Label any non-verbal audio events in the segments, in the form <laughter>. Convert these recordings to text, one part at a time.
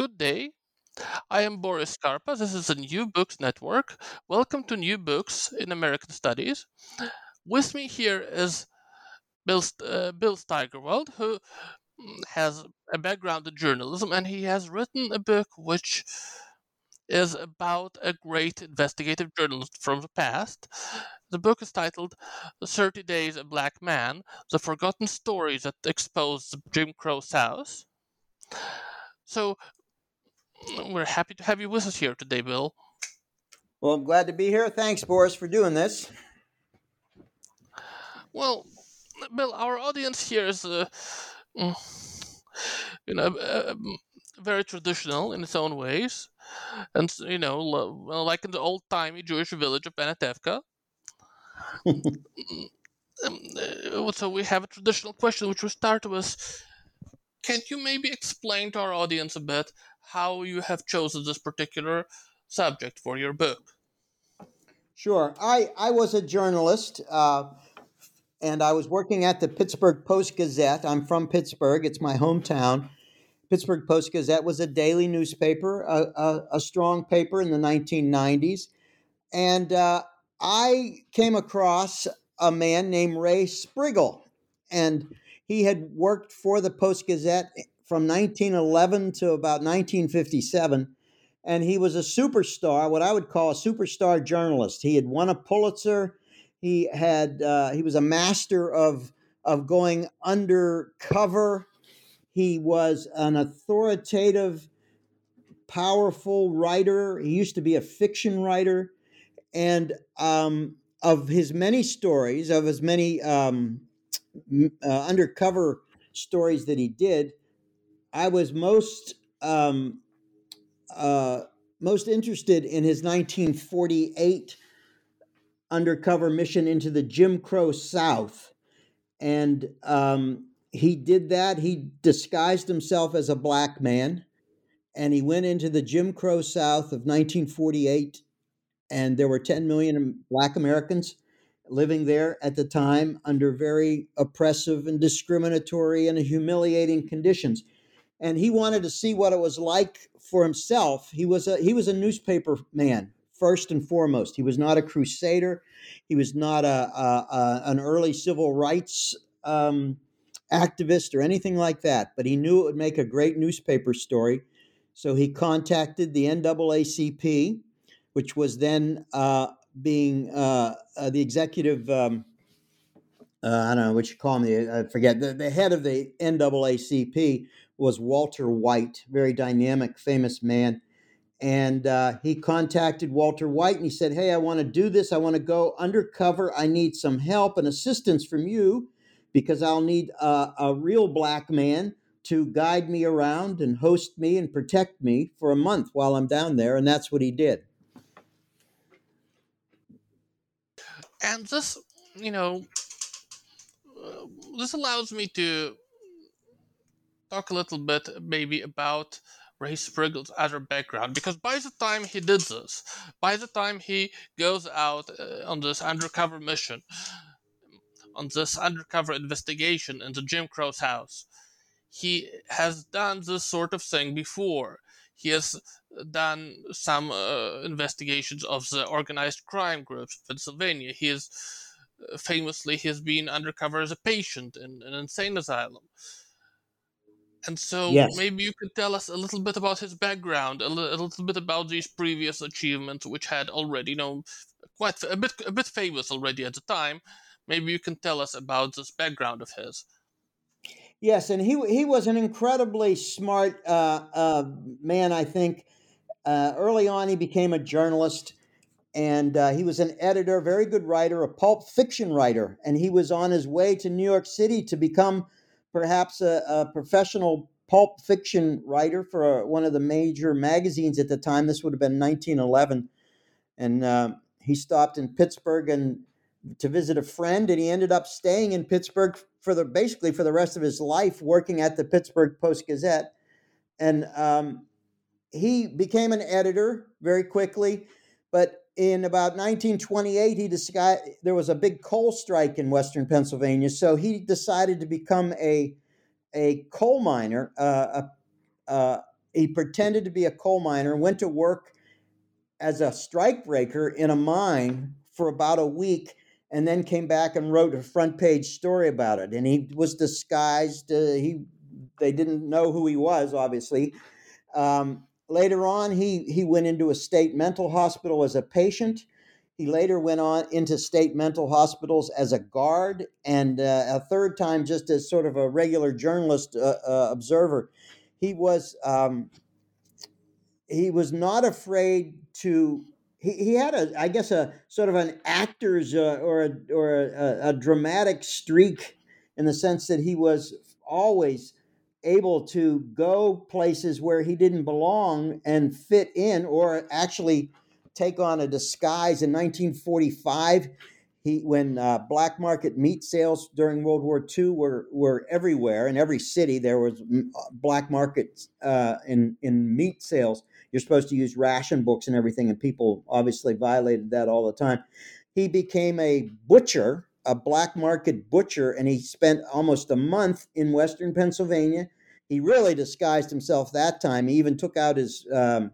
Good day. I am Boris Karpa. This is the New Books Network. Welcome to New Books in American Studies. With me here is Bill, uh, Bill Steigerwald, who mm, has a background in journalism, and he has written a book which is about a great investigative journalist from the past. The book is titled 30 Days a Black Man The Forgotten Stories That Exposed the Jim Crow South. So, we're happy to have you with us here today, Bill. Well, I'm glad to be here. Thanks, Boris, for doing this. Well, Bill, our audience here is, uh, you know, uh, very traditional in its own ways, and you know, like in the old-timey Jewish village of Anatevka. <laughs> Um, uh, so we have a traditional question, which we start with: Can you maybe explain to our audience a bit how you have chosen this particular subject for your book. Sure. I, I was a journalist uh, and I was working at the Pittsburgh Post Gazette. I'm from Pittsburgh, it's my hometown. Pittsburgh Post Gazette was a daily newspaper, a, a, a strong paper in the 1990s. And uh, I came across a man named Ray Sprigle. And he had worked for the Post Gazette from 1911 to about 1957. And he was a superstar, what I would call a superstar journalist. He had won a Pulitzer. He had uh, he was a master of of going undercover. He was an authoritative, powerful writer. He used to be a fiction writer, and um, of his many stories, of his many um, uh, undercover stories that he did, I was most um, uh, most interested in his 1948 undercover mission into the Jim Crow South, and um, he did that. He disguised himself as a black man, and he went into the Jim Crow South of 1948, and there were 10 million black Americans living there at the time under very oppressive and discriminatory and humiliating conditions and he wanted to see what it was like for himself. He was a he was a newspaper man first and foremost. He was not a crusader. He was not a, a, a an early civil rights um, activist or anything like that. But he knew it would make a great newspaper story, so he contacted the NAACP, which was then uh, being uh, uh, the executive. Um, uh, I don't know what you call him. I forget the, the head of the NAACP was Walter White, very dynamic, famous man. And uh, he contacted Walter White and he said, Hey, I want to do this. I want to go undercover. I need some help and assistance from you because I'll need a, a real black man to guide me around and host me and protect me for a month while I'm down there. And that's what he did. And this, you know, this allows me to talk a little bit maybe about Ray Sprigle's other background because by the time he did this, by the time he goes out uh, on this undercover mission, on this undercover investigation into Jim Crow South, he has done this sort of thing before. He has done some uh, investigations of the organized crime groups in Pennsylvania. He uh, famously he has been undercover as a patient in an insane asylum. And so Yes. maybe you could tell us a little bit about his background, a, li- a little bit about these previous achievements, which had already, you know, quite a bit a bit famous already at the time. Maybe you can tell us about this background of his. Yes, and he he was an incredibly smart uh, uh, man. I think uh, early on he became a journalist, and uh, he was an editor, very good writer, a pulp fiction writer, and he was on his way to New York City to become perhaps a, a professional pulp fiction writer for uh, one of the major magazines at the time. This would have been 1911, and uh, he stopped in Pittsburgh and to visit a friend, and he ended up staying in Pittsburgh for the basically for the rest of his life, working at the Pittsburgh Post Gazette, and um, he became an editor very quickly. But in about 1928, he decided there was a big coal strike in Western Pennsylvania, so he decided to become a a coal miner. Uh, a, uh, he pretended to be a coal miner, went to work as a strikebreaker in a mine for about a week and then came back and wrote a front page story about it and he was disguised uh, he they didn't know who he was obviously um, later on he he went into a state mental hospital as a patient. He later went on into state mental hospitals as a guard and uh, a third time just as sort of a regular journalist uh, uh, observer. He was um, he was not afraid to he, he had a i guess a sort of an actor's uh, or a, or a, a dramatic streak in the sense that he was always able to go places where he didn't belong and fit in or actually take on a disguise in 1945 he when uh, black market meat sales during World War II were were everywhere in every city there was mm, uh, black markets uh, in in meat sales. You're supposed to use ration books and everything, and people obviously violated that all the time. He became a butcher, a black market butcher, and he spent almost a month in Western Pennsylvania. He really disguised himself that time. He even took out his um,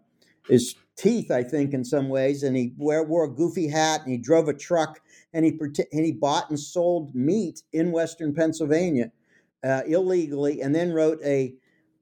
his teeth, I think, in some ways, and he wear, wore a goofy hat and he drove a truck and he and he bought and sold meat in Western Pennsylvania uh, illegally, and then wrote a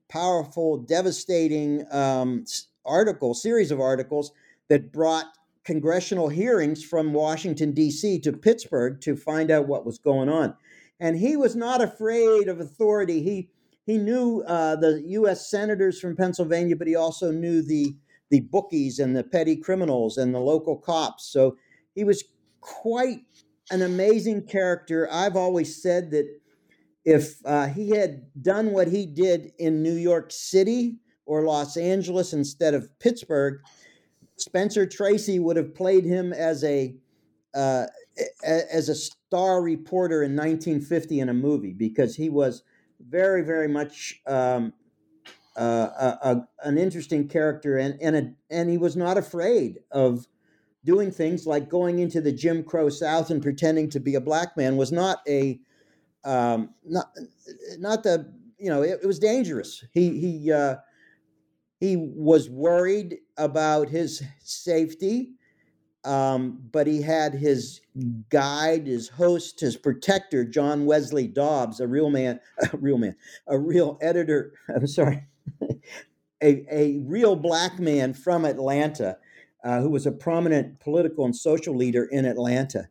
powerful, devastating um, article, series of articles that brought congressional hearings from Washington D.C. to Pittsburgh to find out what was going on. And he was not afraid of authority. He he knew uh, the U.S. senators from Pennsylvania, but he also knew the the bookies and the petty criminals and the local cops. So he was quite an amazing character. I've always said that if uh, he had done what he did in New York City or Los Angeles instead of Pittsburgh, Spencer Tracy would have played him as a uh, as a star reporter in 1950 in a movie because he was very, very much um, uh, a, a, an interesting character, and and a, and he was not afraid of doing things like going into the Jim Crow South and pretending to be a black man was not a um, not not the you know it, it was dangerous. He he uh, he was worried about his safety, um, but he had his guide, his host, his protector, John Wesley Dobbs, a real man, <laughs> a real man, a real editor. <laughs> I'm sorry, a a real black man from Atlanta uh, who was a prominent political and social leader in Atlanta,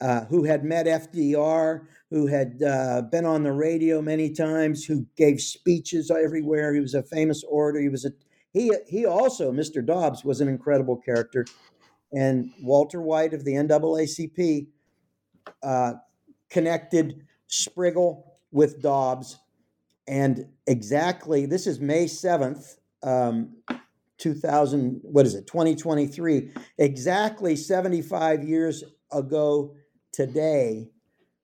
uh, who had met FDR, who had uh, been on the radio many times, who gave speeches everywhere. He was a famous orator. He was a he he also, Mr. Dobbs, was an incredible character, and Walter White of the NAACP uh, connected Sprigle with Dobbs, and exactly this is May seventh. Um, 2000 what is it 2023 exactly 75 years ago today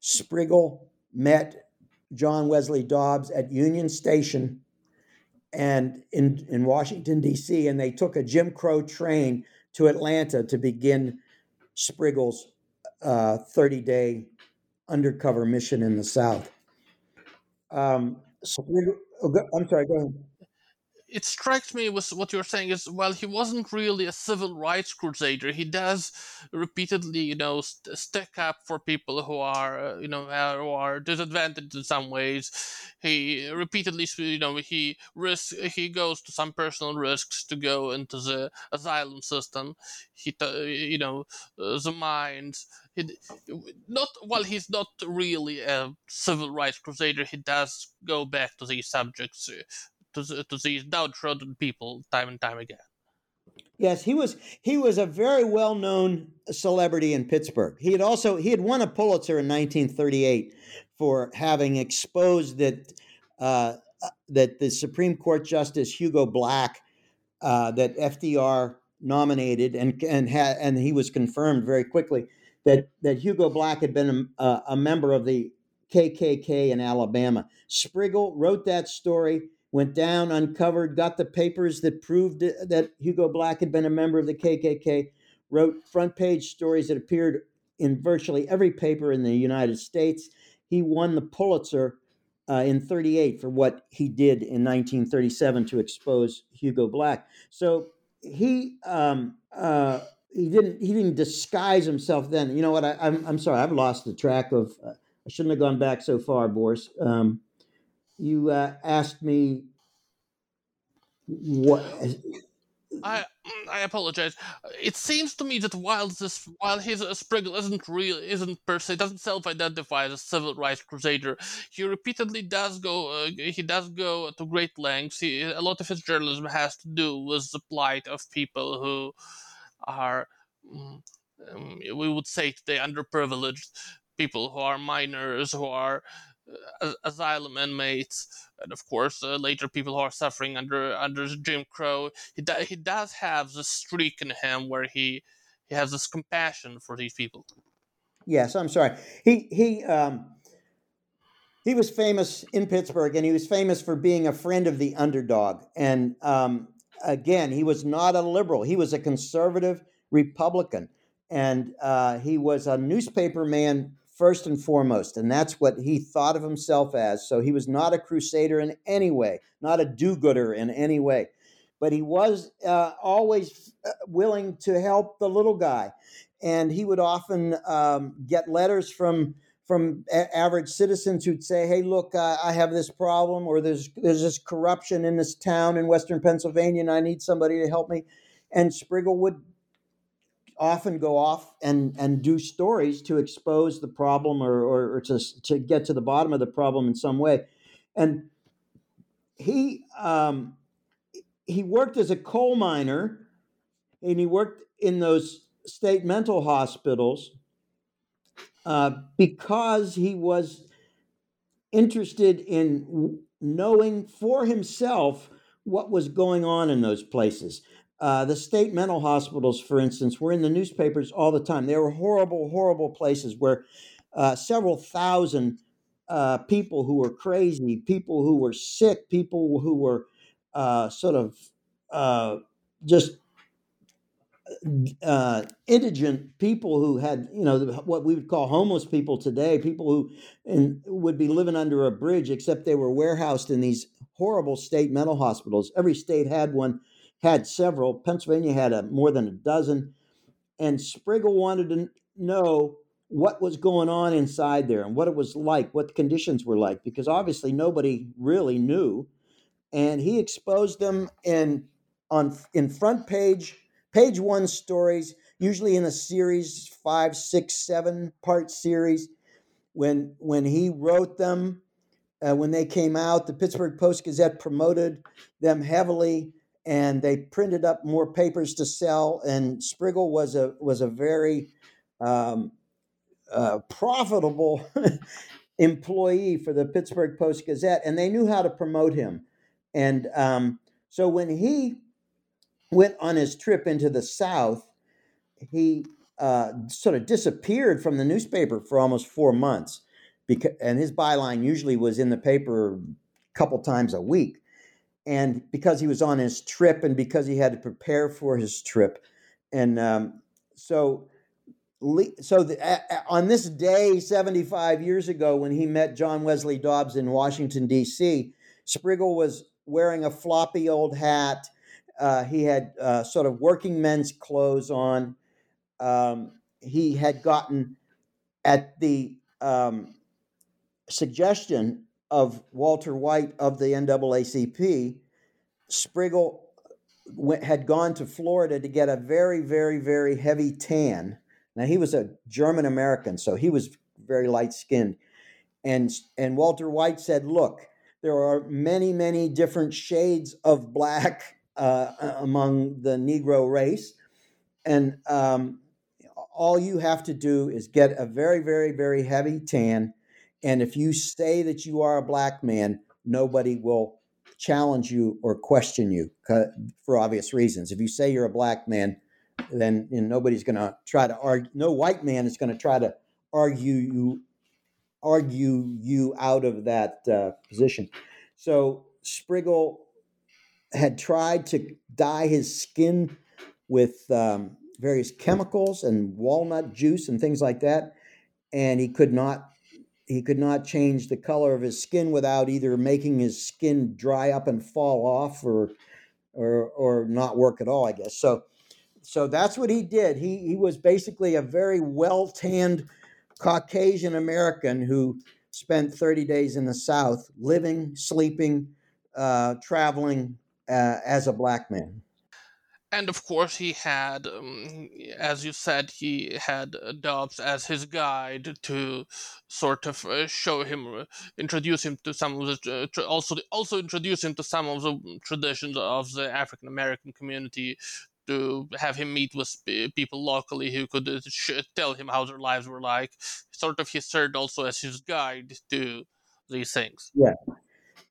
Sprigle met john wesley dobbs at union station and in in Washington D.C. and they took a Jim Crow train to Atlanta to begin Sprigle's uh, 30 day undercover mission in the South. Um, oh, I'm sorry, go ahead it strikes me with what you're saying is while he wasn't really a civil rights crusader, he does repeatedly, you know, st- stick up for people who are, uh, you know, who are disadvantaged in some ways. He repeatedly, you know, he risk he goes to some personal risks to go into the asylum system. He, you know, uh, the mines. He, not while he's not really a civil rights crusader, he does go back to these subjects uh, to, to these downtrodden people time and time again. Yes, he was he was a very well known celebrity in Pittsburgh. He had also he had won a Pulitzer in 1938 for having exposed that uh, that the Supreme Court Justice Hugo Black uh, that FDR nominated and and had and he was confirmed very quickly that that Hugo Black had been a, a member of the KKK in Alabama. Sprigle wrote that story went down, uncovered, got the papers that proved that Hugo Black had been a member of the KKK, wrote front page stories that appeared in virtually every paper in the United States. He won the Pulitzer uh, in 38 for what he did in 1937 to expose Hugo Black. So he um, uh, he didn't he didn't disguise himself then. You know what? I, am I'm, I'm sorry, I've lost the track of. Uh, I shouldn't have gone back so far, Boris. Um, you uh, asked me what I mm, I apologize. It seems to me that while this while his uh, Sprigle isn't real isn't per se doesn't self-identify as a civil rights crusader, he repeatedly does go uh, he does go to great lengths. He, a lot of his journalism has to do with the plight of people who are mm, um, we would say today underprivileged people who are miners who are asylum inmates, and of course uh, later people who are suffering under under Jim Crow. He do, he does have this streak in him where he he has this compassion for these people. Yes, I'm sorry. He he um, he was famous in Pittsburgh, and he was famous for being a friend of the underdog. And um, again, he was not a liberal; he was a conservative Republican, and uh, he was a newspaper man first and foremost. And that's what he thought of himself as. So he was not a crusader in any way, not a do gooder in any way. But he was uh, always uh, willing to help the little guy. And he would often um, get letters from from a- average citizens who'd say, "Hey, look, uh, I have this problem, or there's there's this corruption in this town in Western Pennsylvania, and I need somebody to help me." And Sprigle would often go off and, and do stories to expose the problem or, or, or, to, to get to the bottom of the problem in some way. And he um, he worked as a coal miner and he worked in those state mental hospitals uh, because he was interested in knowing for himself what was going on in those places. Uh, the state mental hospitals, for instance, were in the newspapers all the time. They were horrible, horrible places where uh, several thousand uh, people who were crazy, people who were sick, people who were uh, sort of uh, just indigent people who had, you know, what we would call homeless people today, people who in, would be living under a bridge, except they were warehoused in these horrible state mental hospitals. Every state had one had several. Pennsylvania had a, more than a dozen. And Sprigle wanted to know what was going on inside there and what it was like, what the conditions were like, because obviously nobody really knew. And he exposed them in on in front page, page one stories, usually in a series, five, six, seven part series. When when he wrote them, uh, when they came out, the Pittsburgh Post Gazette promoted them heavily and they printed up more papers to sell. And Sprigle was a was a very um, uh, profitable <laughs> employee for the Pittsburgh Post Gazette, and they knew how to promote him. And um, so when he went on his trip into the South, he uh, sort of disappeared from the newspaper for almost four months. Because, and his byline usually was in the paper a couple times a week and because he was on his trip and because he had to prepare for his trip, and um, so so the, on this day 75 years ago when he met John Wesley Dobbs in Washington D.C., Sprigle was wearing a floppy old hat. Uh, he had uh, sort of working men's clothes on. Um, he had gotten at the um, suggestion of Walter White of the NAACP, Sprigle went, had gone to Florida to get a very, very, very heavy tan. Now he was a German American, so he was very light skinned. And, and Walter White said, Look, there are many, many different shades of black uh, among the Negro race. And um, all you have to do is get a very, very, very heavy tan. And if you say that you are a black man, nobody will challenge you or question you for obvious reasons. If you say you're a black man, then nobody's going to try to argue. No white man is going to try to argue you argue you out of that uh, position. So Sprigle had tried to dye his skin with um, various chemicals and walnut juice and things like that, and he could not he could not change the color of his skin without either making his skin dry up and fall off or or or not work at all, I guess. So so that's what he did. He he was basically a very well tanned Caucasian American who spent 30 days in the South, living, sleeping, uh, traveling uh, as a black man and of course he had um, as you said he had uh, dobbs as his guide to sort of uh, show him uh, introduce him to some of the uh, also also introduce him to some of the traditions of the african american community to have him meet with people locally who could tell him how their lives were like. Sort of he served also as his guide to these things. Yeah.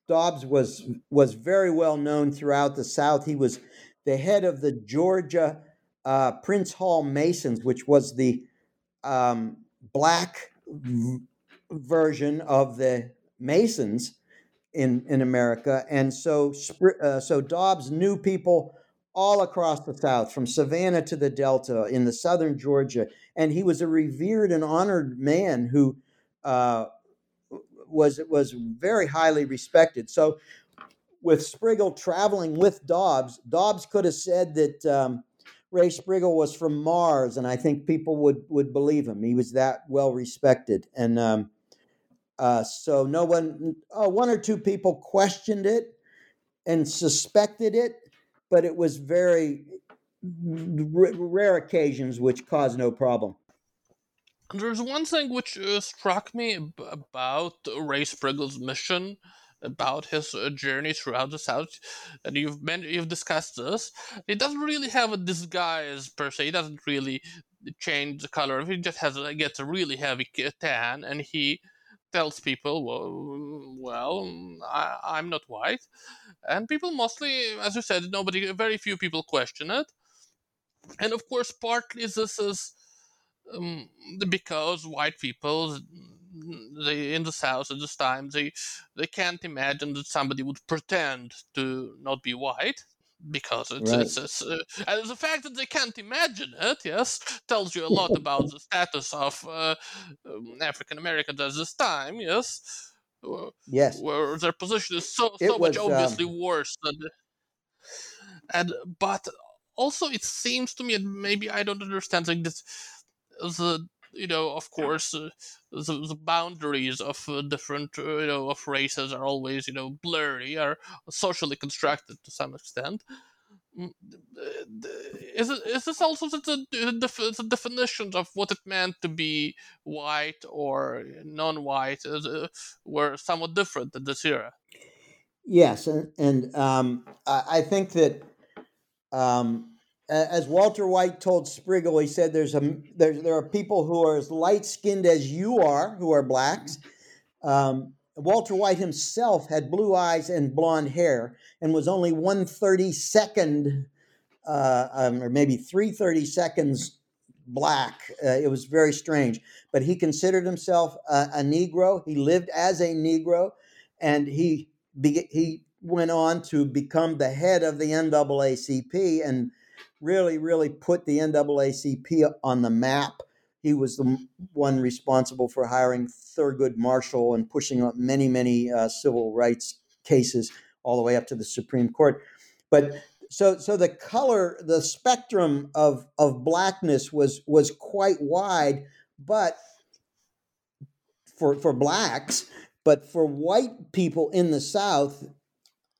Dobbs was was very well known throughout the south. He was the head of the Georgia uh, Prince Hall Masons, which was the um, black v- version of the Masons in in America, and so uh, so Dobbs knew people all across the South, from Savannah to the Delta, in the southern Georgia, and he was a revered and honored man who uh, was was very highly respected. So with Sprigle traveling with Dobbs, Dobbs could have said that um, Ray Sprigle was from Mars, and I think people would would believe him. He was that well respected, and um, uh, so no one, oh, one or two people questioned it and suspected it, but it was very r- rare occasions which caused no problem. There's one thing which uh, struck me about Ray Sprigle's mission about his uh, journey throughout the South, and you've been, you've discussed this. It doesn't really have a disguise per se. It doesn't really change the color. He just has a, gets a really heavy tan, and he tells people, well, well I, am not white, and people mostly, as you said, nobody, very few people question it, and of course, partly this is um, because white people they in the south at this time they they can't imagine that somebody would pretend to not be white because it's, right. it's, it's uh, and the fact that they can't imagine it yes tells you a lot <laughs> about the status of uh, um, african americans at this time yes yes where their position is so so was, much obviously um... worse than and but also it seems to me and maybe i don't understand like this the you know, of course, uh, the, the, boundaries of uh, different, uh, you know, of races are always, you know, blurry, are socially constructed to some extent. Mm, is, it, is this also the, the, the definitions of what it meant to be white or non-white uh, were somewhat different in this era? Yes, and, and um, I, I think that um, as Walter White told Sprigle, he said, "There's a there, there are people who are as light skinned as you are, who are blacks." Um, Walter White himself had blue eyes and blonde hair, and was only one thirty second, uh, um, or maybe three thirty seconds black. Uh, it was very strange, but he considered himself a, a Negro. He lived as a Negro, and he he went on to become the head of the NAACP and really, really put the NAACP on the map. He was the one responsible for hiring Thurgood Marshall and pushing up many, many uh, civil rights cases all the way up to the Supreme Court. But so, so the color, the spectrum of of blackness was was quite wide, but for for blacks, but for white people in the South,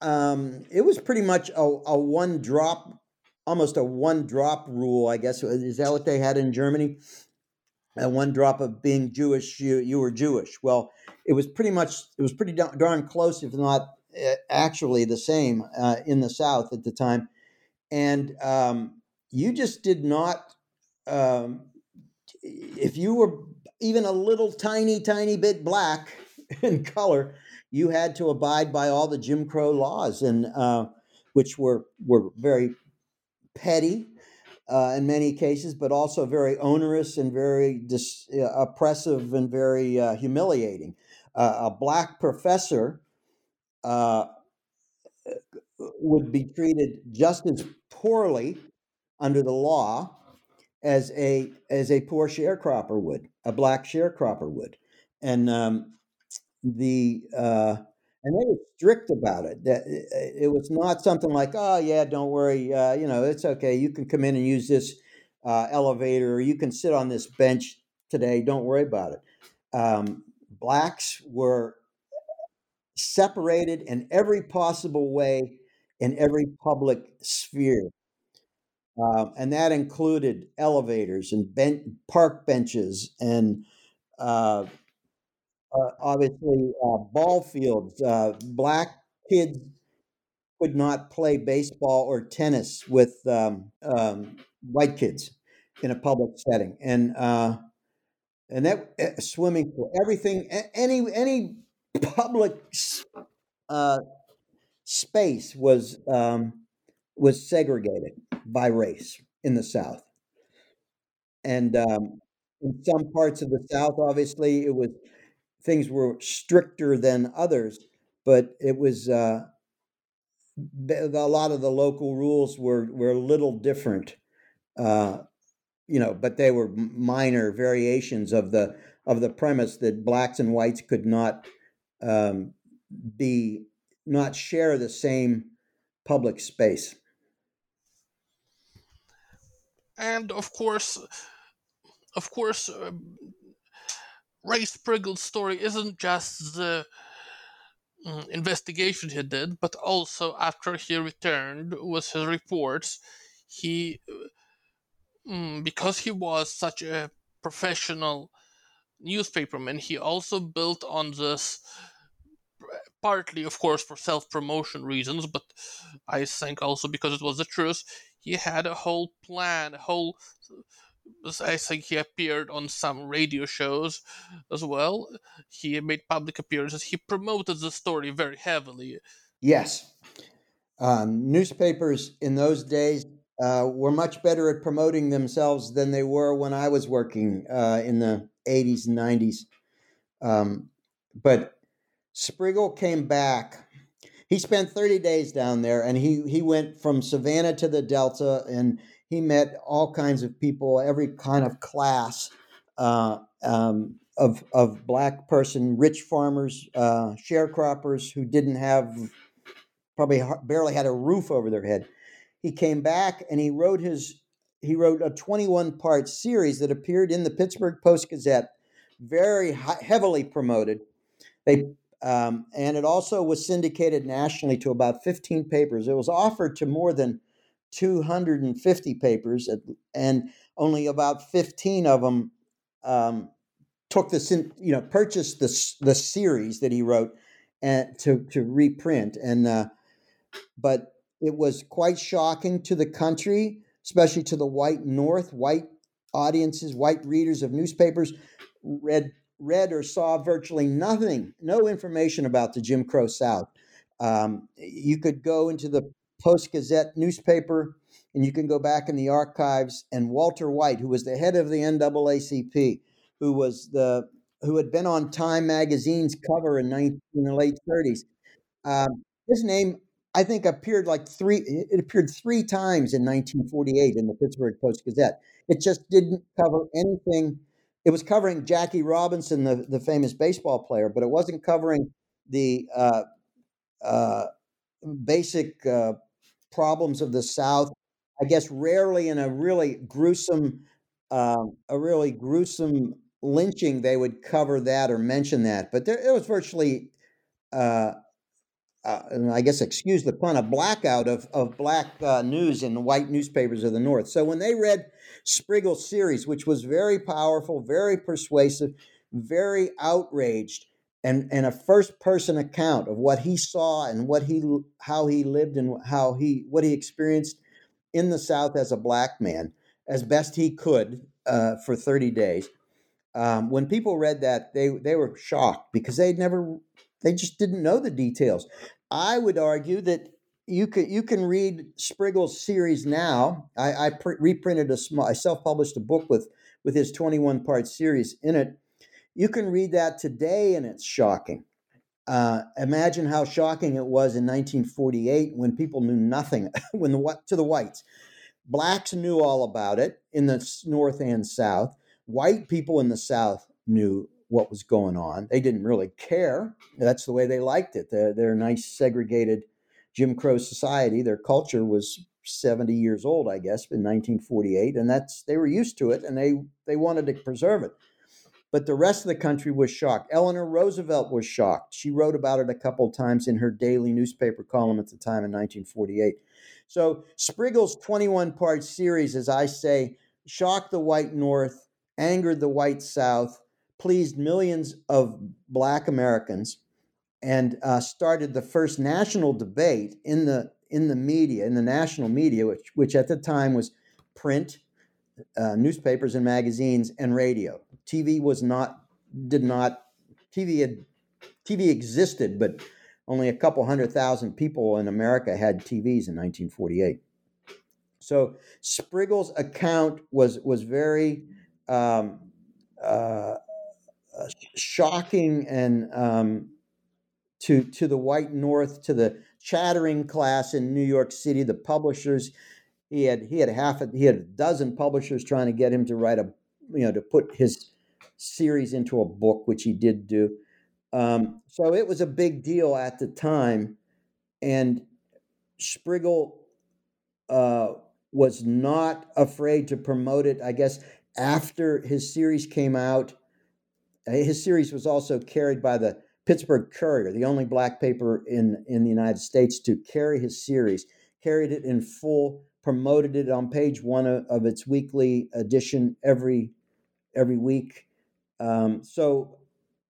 um, it was pretty much a, a one drop, almost a one drop rule, I guess. Is that what they had in Germany? A one drop of being Jewish, you you were Jewish. Well, it was pretty much it was pretty darn close, if not uh, actually the same uh, in the South at the time, and um, you just did not. Um, if you were even a little tiny, tiny bit black <laughs> in color, you had to abide by all the Jim Crow laws, and uh, which were were very petty uh, in many cases, but also very onerous and very dis- uh, oppressive and very uh, humiliating. Uh, a black professor uh, would be treated just as poorly under the law as a as a poor sharecropper would, a black sharecropper would, and um, the uh, and they were strict about it. That it was not something like, oh yeah, don't worry, uh, you know, it's okay. You can come in and use this uh, elevator, or you can sit on this bench today. Don't worry about it. Um, blacks were separated in every possible way in every public sphere. Um, and that included elevators and ben- park benches and uh, uh, obviously uh, ball fields. Uh, black kids could not play baseball or tennis with um, um, white kids in a public setting, and uh, and that uh, swimming pool, everything, any any public uh, space was um, was segregated by race in the South, and um, in some parts of the South, obviously, it was things were stricter than others, but it was uh, a lot of the local rules were were a little different, uh, you know, but they were minor variations of the of the premise that blacks and whites could not um, be not share the same public space. And of course, of course, uh, Ray Sprigle's story isn't just the um, investigation he did, but also after he returned with his reports, he, um, because he was such a professional newspaperman, he also built on this partly, of course, for self promotion reasons, but I think also because it was the truth. He had a whole plan, a whole I think he appeared on some radio shows as well. He made public appearances. He promoted the story very heavily. Yes. Um, newspapers in those days uh, were much better at promoting themselves than they were when I was working uh, in the 80s and 90s. Um, but Sprigle came back. He spent 30 days down there and he, he went from Savannah to the Delta and he met all kinds of people, every kind of class uh, um, of of black person, rich farmers, uh, sharecroppers who didn't have probably barely had a roof over their head. He came back and he wrote his he wrote a 21 part series that appeared in the Pittsburgh Post Gazette, very heavily promoted. They um, and it also was syndicated nationally to about 15 papers. It was offered to more than 250 papers, and only about 15 of them um, took in, you know, purchased the the series that he wrote and to to reprint. And uh, but it was quite shocking to the country, especially to the white North, white audiences, white readers of newspapers, read read or saw virtually nothing, no information about the Jim Crow South. Um, you could go into the Post Gazette newspaper, and you can go back in the archives. And Walter White, who was the head of the NAACP, who was the who had been on Time magazine's cover in, 19, in the late 30s, um, his name I think appeared like three. It appeared three times in 1948 in the Pittsburgh Post Gazette. It just didn't cover anything. It was covering Jackie Robinson, the, the famous baseball player, but it wasn't covering the uh, uh, basic uh, problems of the South. I guess rarely in a really gruesome, um, a really gruesome lynching, they would cover that or mention that. But there, it was virtually uh, uh, I guess, excuse the pun, a blackout of, of black uh, news in the white newspapers of the North. So when they read Sprigle's series, which was very powerful, very persuasive, very outraged, and, and a first person account of what he saw and what he how he lived and how he what he experienced in the South as a black man as best he could uh, for 30 days. Um, when people read that, they they were shocked because they'd never they just didn't know the details. I would argue that you can you can read Sprigle's series now. I, I pre- reprinted a small, I self-published a book with with his 21 part series in it. You can read that today, and it's shocking. Uh, imagine how shocking it was in 1948 when people knew nothing. <laughs> when the to the whites, blacks knew all about it in the North and South. White people in the South knew what was going on. They didn't really care. That's the way they liked it. Their, their nice segregated Jim Crow society. Their culture was 70 years old, I guess, in 1948, and that's they were used to it and they they wanted to preserve it. But the rest of the country was shocked. Eleanor Roosevelt was shocked. She wrote about it a couple of times in her daily newspaper column at the time in 1948. So Sprigle's 21 part series, as I say, shocked the white North, angered the white South, pleased millions of Black Americans and uh, started the first national debate in the in the media, in the national media, which which at the time was print, uh, newspapers and magazines, and radio. TV was not did not TV had TV existed, but only a couple hundred thousand people in America had TVs in 1948. So Sprigle's account was was very um, uh, uh, shocking and um, to to the white North, to the chattering class in New York City, the publishers. He had he had half a, he had a dozen publishers trying to get him to write a you know to put his series into a book, which he did do. Um, so it was a big deal at the time, and Sprigle uh, was not afraid to promote it. I guess after his series came out, uh, his series was also carried by the Pittsburgh Courier, the only black paper in, in the United States to carry his series, carried it in full, promoted it on page one of, of its weekly edition every every week. Um, so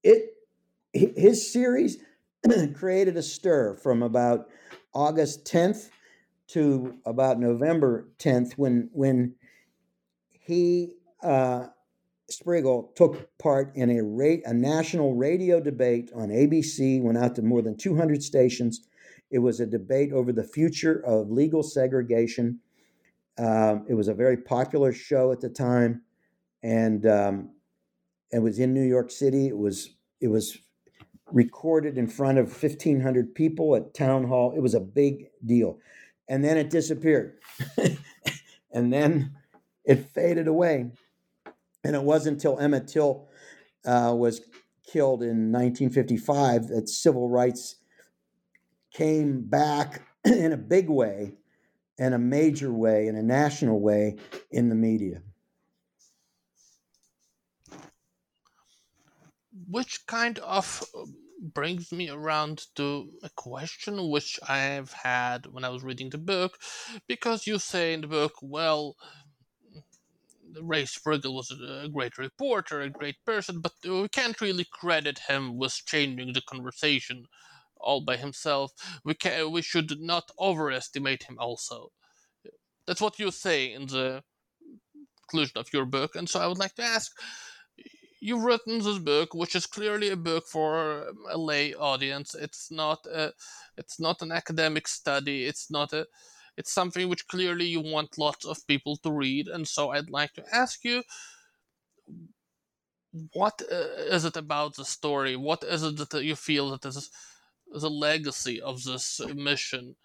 it his series <clears throat> created a stir from about August 10th to about November 10th when when he uh, Sprigle took part in a, ra- a national radio debate on ABC, went out to more than 200 stations. It was a debate over the future of legal segregation. Um, it was a very popular show at the time, and um, it was in New York City. It was it was recorded in front of 1,500 people at town hall. It was a big deal, and then it disappeared, <laughs> and then it faded away. And it wasn't until Emmett Till uh, was killed in 1955 that civil rights came back <clears throat> in a big way, in a major way, in a national way in the media. Which kind of uh, brings me around to a question which I've had when I was reading the book, because you say in the book, well, Ray Sprigle was a great reporter, a great person, but we can't really credit him with changing the conversation all by himself. We can we should not overestimate him. Also, that's what you say in the conclusion of your book, and so I would like to ask. You've written this book, which is clearly a book for a lay audience. It's not a, it's not an academic study. It's not a, it's something which clearly you want lots of people to read, and so I'd like to ask you what uh, is it about the story? What is it that you feel that is the legacy of this mission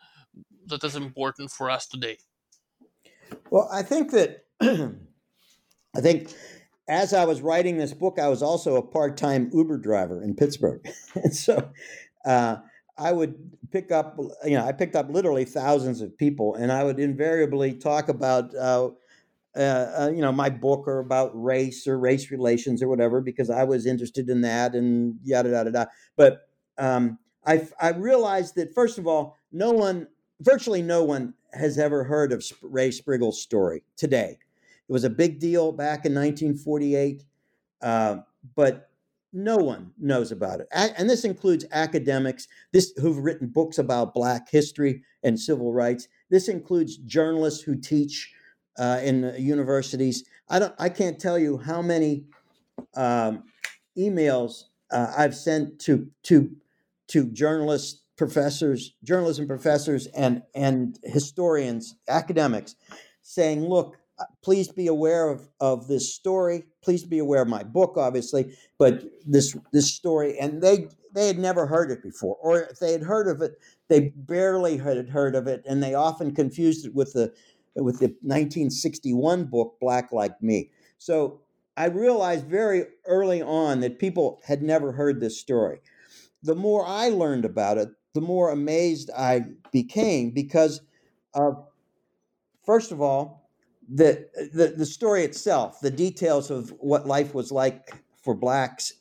that is important for us today? Well, I think that <clears throat> I think as I was writing this book, I was also a part-time Uber driver in Pittsburgh, <laughs> and so uh, I would pick up, you know, I picked up literally thousands of people, and I would invariably talk about. Uh, uh, uh, you know, my book or about race or race relations or whatever, because I was interested in that and yada yada yada. But um, I I realized that first of all, no one, virtually no one, has ever heard of Ray Sprigle's story today. It was a big deal back in 1948, uh, but no one knows about it. And this includes academics this, who've written books about Black history and civil rights. This includes journalists who teach uh, in universities. I don't. I can't tell you how many um, emails uh, I've sent to to to journalists, professors, journalism professors, and and historians, academics, saying, "Look, Uh, please be aware of of this story. Please be aware of my book, obviously, but this this story." And they they had never heard it before, or if they had heard of it, they barely had heard of it, and they often confused it with the with the 1961 book Black Like Me. So I realized very early on that people had never heard this story. The more I learned about it, the more amazed I became because, of, first of all, the, the, the story itself, the details of what life was like for blacks,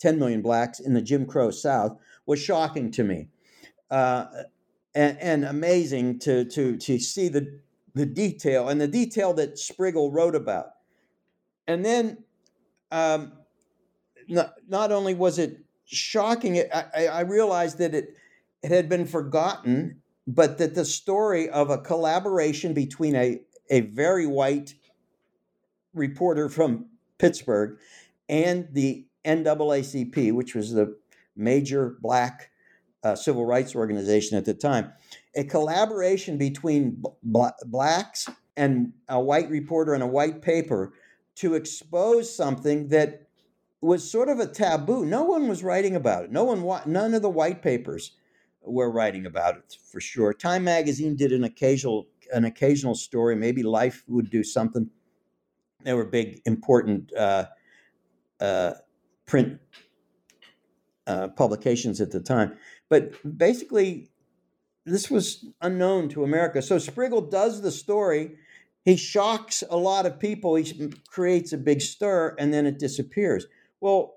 10 million blacks in the Jim Crow South, was shocking to me. Uh, and, and, amazing to, to, to see the, the detail and the detail that Sprigle wrote about. And then um, not, not only was it shocking, I, I realized that it, it had been forgotten, but that the story of a collaboration between a, a very white reporter from Pittsburgh and the NAACP, which was the major black uh, civil rights organization at the time, a collaboration between bl- blacks and a white reporter and a white paper to expose something that was sort of a taboo. No one was writing about it. No one, none of the white papers were writing about it for sure. Time magazine did an occasional an occasional story. Maybe Life would do something. There were big, important uh, uh, print uh, publications at the time, but basically, this was unknown to America. So Sprigle does the story. He shocks a lot of people. He creates a big stir, and then it disappears. Well,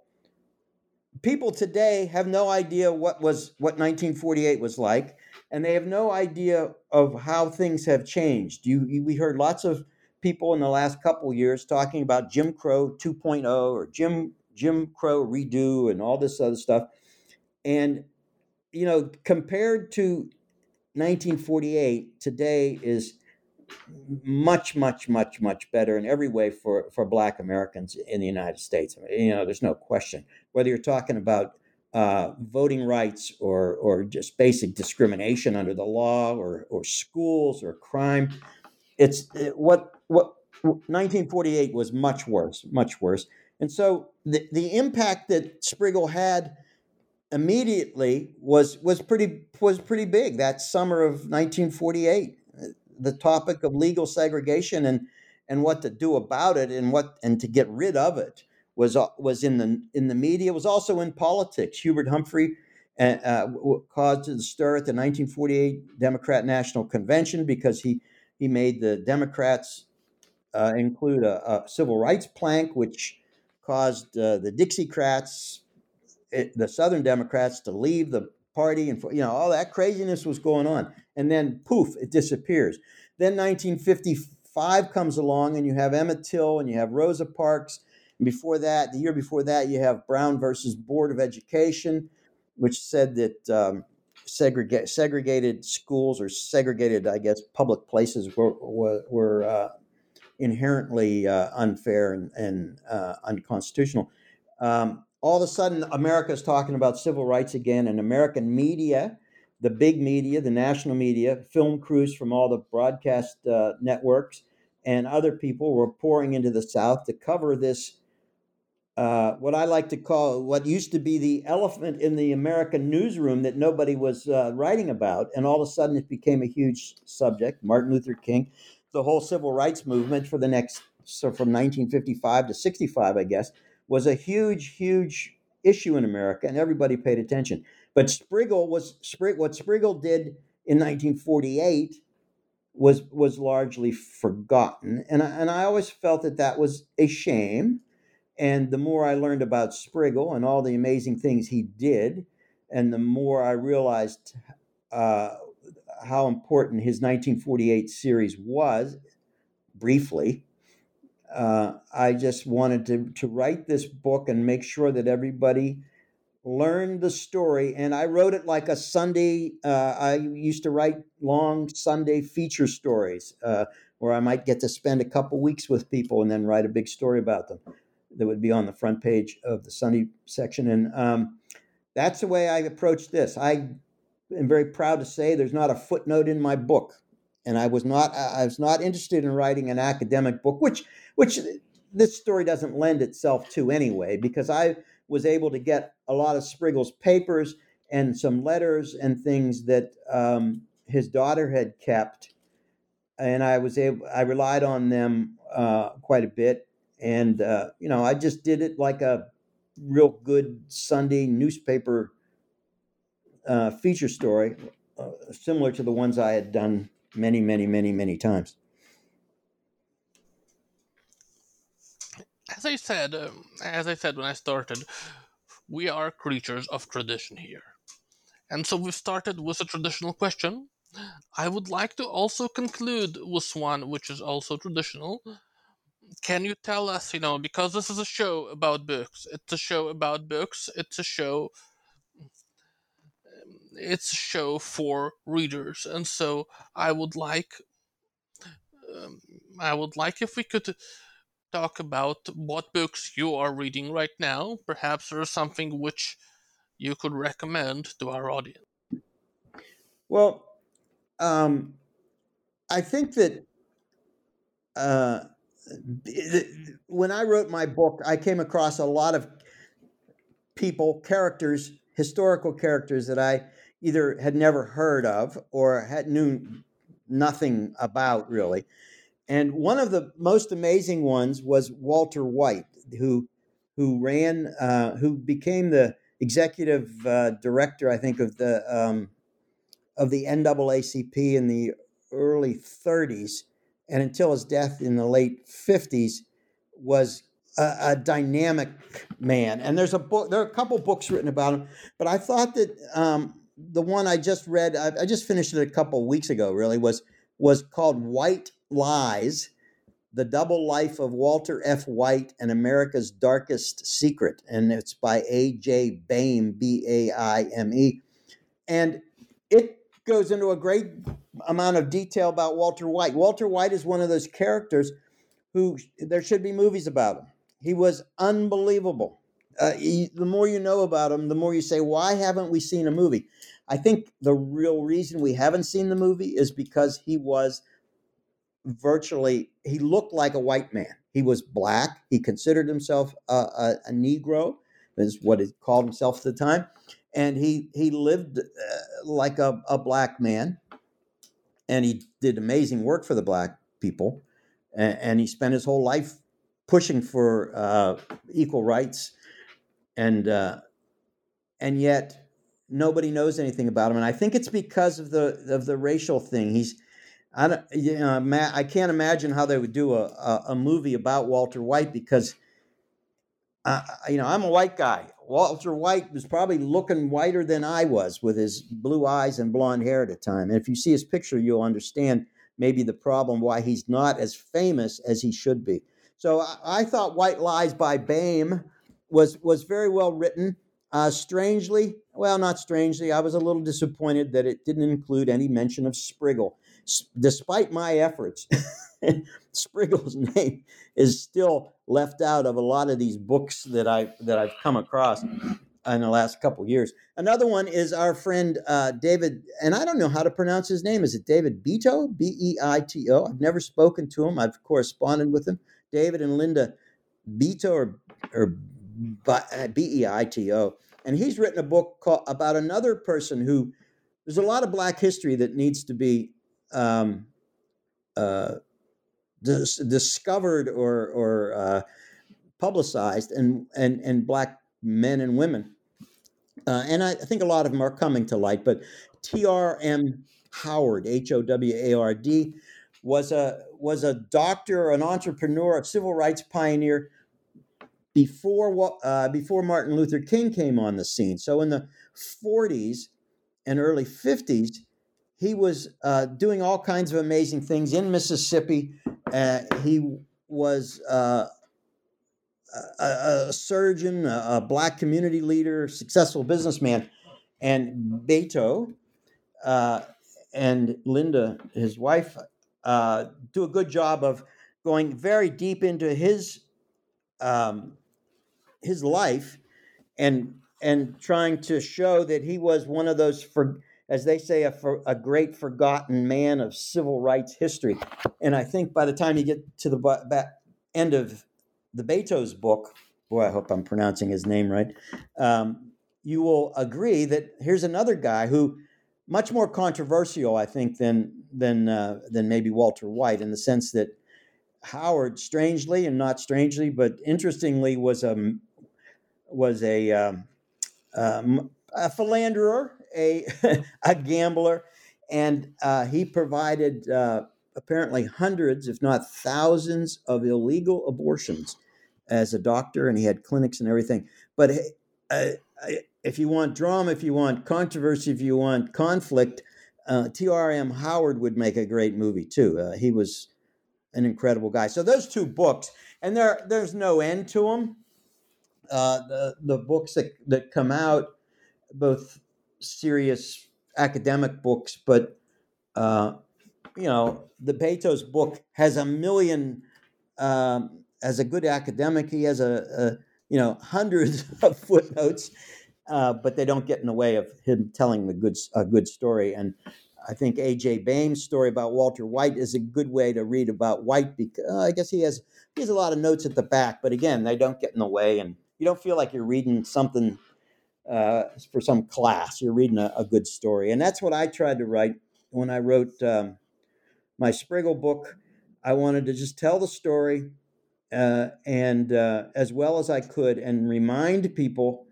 people today have no idea what was what 1948 was like, and they have no idea of how things have changed. You, you we heard lots of people in the last couple years talking about Jim Crow 2.0 or Jim Jim Crow redo and all this other stuff, and you know compared to 1948 today is much, much, much, much better in every way for, for Black Americans in the United States. You know, there's no question. Whether you're talking about uh, voting rights or, or just basic discrimination under the law or, or schools or crime, it's it, what what 1948 was much worse, much worse. And so the, the impact that Sprigle had immediately was was pretty was pretty big that summer of 1948 the topic of legal segregation and and what to do about it and what and to get rid of it was uh, was in the in the media was also in politics hubert humphrey uh, uh caused a stir at the 1948 democrat national convention because he he made the democrats uh, include a, a, civil rights plank which caused uh, the dixiecrats it, the Southern Democrats to leave the party, and you know all that craziness was going on, and then poof, it disappears. Then 1955 comes along, and you have Emmett Till, and you have Rosa Parks, before that, the year before that, you have Brown versus Board of Education, which said that um, segregate, segregated schools or segregated, I guess, public places were were, were uh, inherently uh, unfair and, and uh, unconstitutional. Um, all of a sudden America is talking about civil rights again, and American media, the big media, the national media, film crews from all the broadcast uh, networks, and other people were pouring into the South to cover this uh, what I like to call what used to be the elephant in the American newsroom that nobody was uh, writing about, and all of a sudden it became a huge subject. Martin Luther King, the whole civil rights movement for the next, so from 1955 to 65, I guess, was a huge, huge issue in America, and everybody paid attention. But Sprigle was Sprig, what Sprigle did in 1948 was was largely forgotten, and I, and I always felt that that was a shame. And the more I learned about Sprigle and all the amazing things he did, and the more I realized uh, how important his 1948 series was, briefly, uh, I just wanted to, to write this book and make sure that everybody learned the story. And I wrote it like a Sunday. Uh, I used to write long Sunday feature stories uh, where I might get to spend a couple weeks with people and then write a big story about them that would be on the front page of the Sunday section. And um, that's the way I approached this. I am very proud to say there's not a footnote in my book. And I was not I was not interested in writing an academic book, which which this story doesn't lend itself to anyway, because I was able to get a lot of Sprigle's papers and some letters and things that um, his daughter had kept, and I was able. I relied on them uh, quite a bit, and uh, you know, I just did it like a real good Sunday newspaper uh, feature story, uh, similar to the ones I had done many, many, many, many times. as I said, um, as I said when I started, we are creatures of tradition here. And so we've started with a traditional question. I would like to also conclude with one which is also traditional. Can you tell us, you know, because this is a show about books, it's a show about books, it's a show it's a show for readers and so i would like um, i would like if we could talk about what books you are reading right now. Perhaps there's something which you could recommend to our audience. Well, um, I think that uh, when I wrote my book, I came across a lot of people, characters, historical characters that I either had never heard of or had knew nothing about really. And one of the most amazing ones was Walter White, who who ran, uh, who became the executive uh, director, I think, of the um, of the NAACP in the early 30s, and until his death in the late 50s, was a, a, dynamic man. And there's a book, there are a couple books written about him, but I thought that um, the one I just read, I, I just finished it a couple weeks ago, really was was called White Lies The Double Life of Walter F. White and America's Darkest Secret. And it's by A.J. Baime, B A I M E. And it goes into a great amount of detail about Walter White. Walter White is one of those characters who there should be movies about him. He was unbelievable. Uh, he, the more you know about him, the more you say, why haven't we seen a movie? I think the real reason we haven't seen the movie is because he was virtually he looked like a white man. He was black. He considered himself a, a, a Negro, is what he called himself at the time, and he he lived uh, like a, a black man, and he did amazing work for the black people, and, and he spent his whole life pushing for uh, equal rights, and uh, and yet nobody knows anything about him, and I think it's because of the of the racial thing. He's I don't, you know, Matt, I can't imagine how they would do a, a, a movie about Walter White because, uh, you know, I'm a white guy. Walter White was probably looking whiter than I was with his blue eyes and blonde hair at the time. And if you see his picture, you'll understand maybe the problem why he's not as famous as he should be. So I, I thought White Lies by Baime was was very well written. Uh, strangely, well, not strangely, I was a little disappointed that it didn't include any mention of Sprigle despite my efforts, <laughs> Sprigle's name is still left out of a lot of these books that I that I've come across in the last couple years. Another one is our friend uh, David, and I don't know how to pronounce his name. Is it David Beito? B E I T O. I've never spoken to him. I've corresponded with him. David and Linda Beito or or B E I T O, and he's written a book called, about another person who there's a lot of Black history that needs to be um, uh, dis- discovered or or uh, publicized, and and and Black men and women, uh, and I, I think a lot of them are coming to light. But T.R.M. Howard, H O W A R D, was a was a doctor, an entrepreneur, a civil rights pioneer before uh, before Martin Luther King came on the scene. So in the 40s and early 50s, he was uh, doing all kinds of amazing things in Mississippi. Uh, he was uh, a, a, surgeon, a, a, black community leader, successful businessman, and Beito uh, and Linda, his wife, uh, do a good job of going very deep into his um, his life and and trying to show that he was one of those for as they say a, for, a great forgotten man of civil rights history. And i think by the time you get to the back end of the Beito's book boy i hope i'm pronouncing his name right um, you will agree that here's another guy who much more controversial i think than than uh, than maybe walter white in the sense that howard strangely and not strangely but interestingly was a was a, um, um, a philanderer, a, <laughs> a gambler, and uh, he provided uh, apparently hundreds, if not thousands, of illegal abortions as a doctor, and he had clinics and everything. But uh, if you want drama, if you want controversy, if you want conflict, uh, T.R.M. Howard would make a great movie too. Uh, he was an incredible guy. So those two books, and there there's no end to them uh, the the books that that come out, both serious academic books, but uh, you know, the Beito's book has a million. Um, as a good academic, he has a, a you know hundreds <laughs> of footnotes, uh, but they don't get in the way of him telling the good a good story. And I think A.J. Baime's story about Walter White is a good way to read about White because uh, I guess he has he has a lot of notes at the back, but again, they don't get in the way and you don't feel like you're reading something uh, for some class. You're reading a, a, good story, and that's what I tried to write when I wrote um, my Sprigle book. I wanted to just tell the story, uh, and uh, as well as I could, and remind people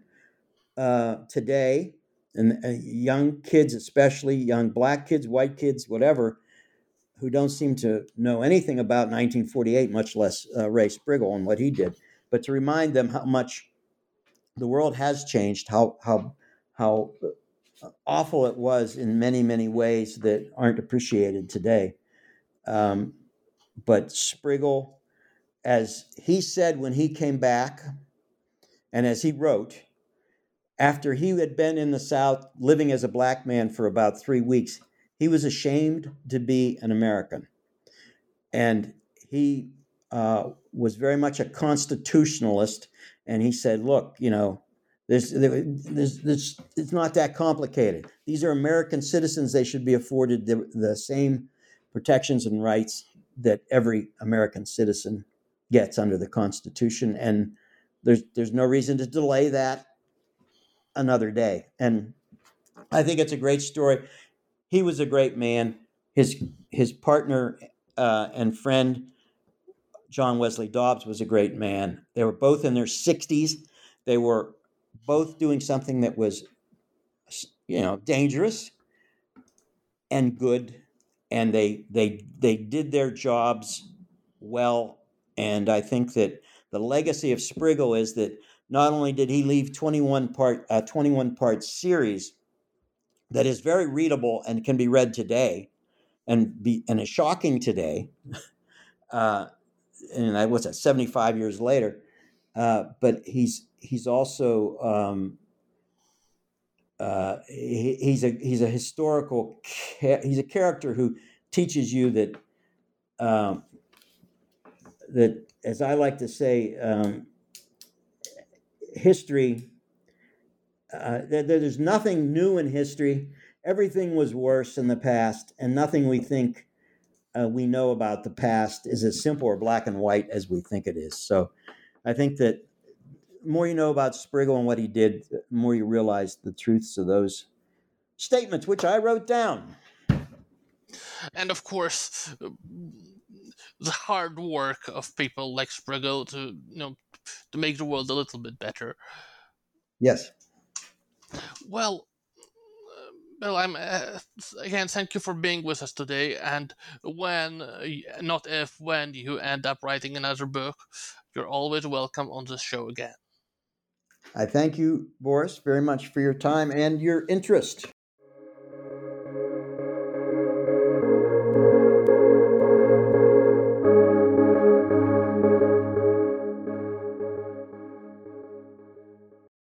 uh, today, and uh, young kids, especially young black kids, white kids, whatever, who don't seem to know anything about 1948, much less uh, Ray Sprigle and what he did but to remind them how much the world has changed, how how how awful it was in many many ways that aren't appreciated today. Um, but Sprigle, as he said when he came back, and as he wrote, after he had been in the South living as a black man for about three weeks, he was ashamed to be an American. And he uh, was very much a constitutionalist, and he said, "Look, you know, this, this, this, it's not that complicated. These are American citizens; they should be afforded the, the same protections and rights that every American citizen gets under the Constitution, and there's there's no reason to delay that another day." And I think it's a great story. He was a great man. His his partner uh, and friend John Wesley Dobbs was a great man. They were both in their 60s. They were both doing something that was, you know, dangerous and good, and they they they did their jobs well. And I think that the legacy of Sprigle is that not only did he leave 21 part a 21 part series that is very readable and can be read today, and be and is shocking today. <laughs> Uh, and I was that 75 years later. Uh, but he's he's also um, uh, he, he's a he's a historical ca- he's a character who teaches you that um, that as I like to say um, history uh, that there's nothing new in history everything was worse in the past and nothing we think uh, we know about the past is as simple or black and white as we think it is. So I think that the more you know about Sprigle and what he did, the more you realize the truths of those statements, which I wrote down. And of course, the hard work of people like Sprigle to you know to make the world a little bit better. Yes. Well, well, I'm uh, again. Thank you for being with us today. And when, uh, not if, when you end up writing another book, you're always welcome on this show again. I thank you, Boris, very much for your time and your interest.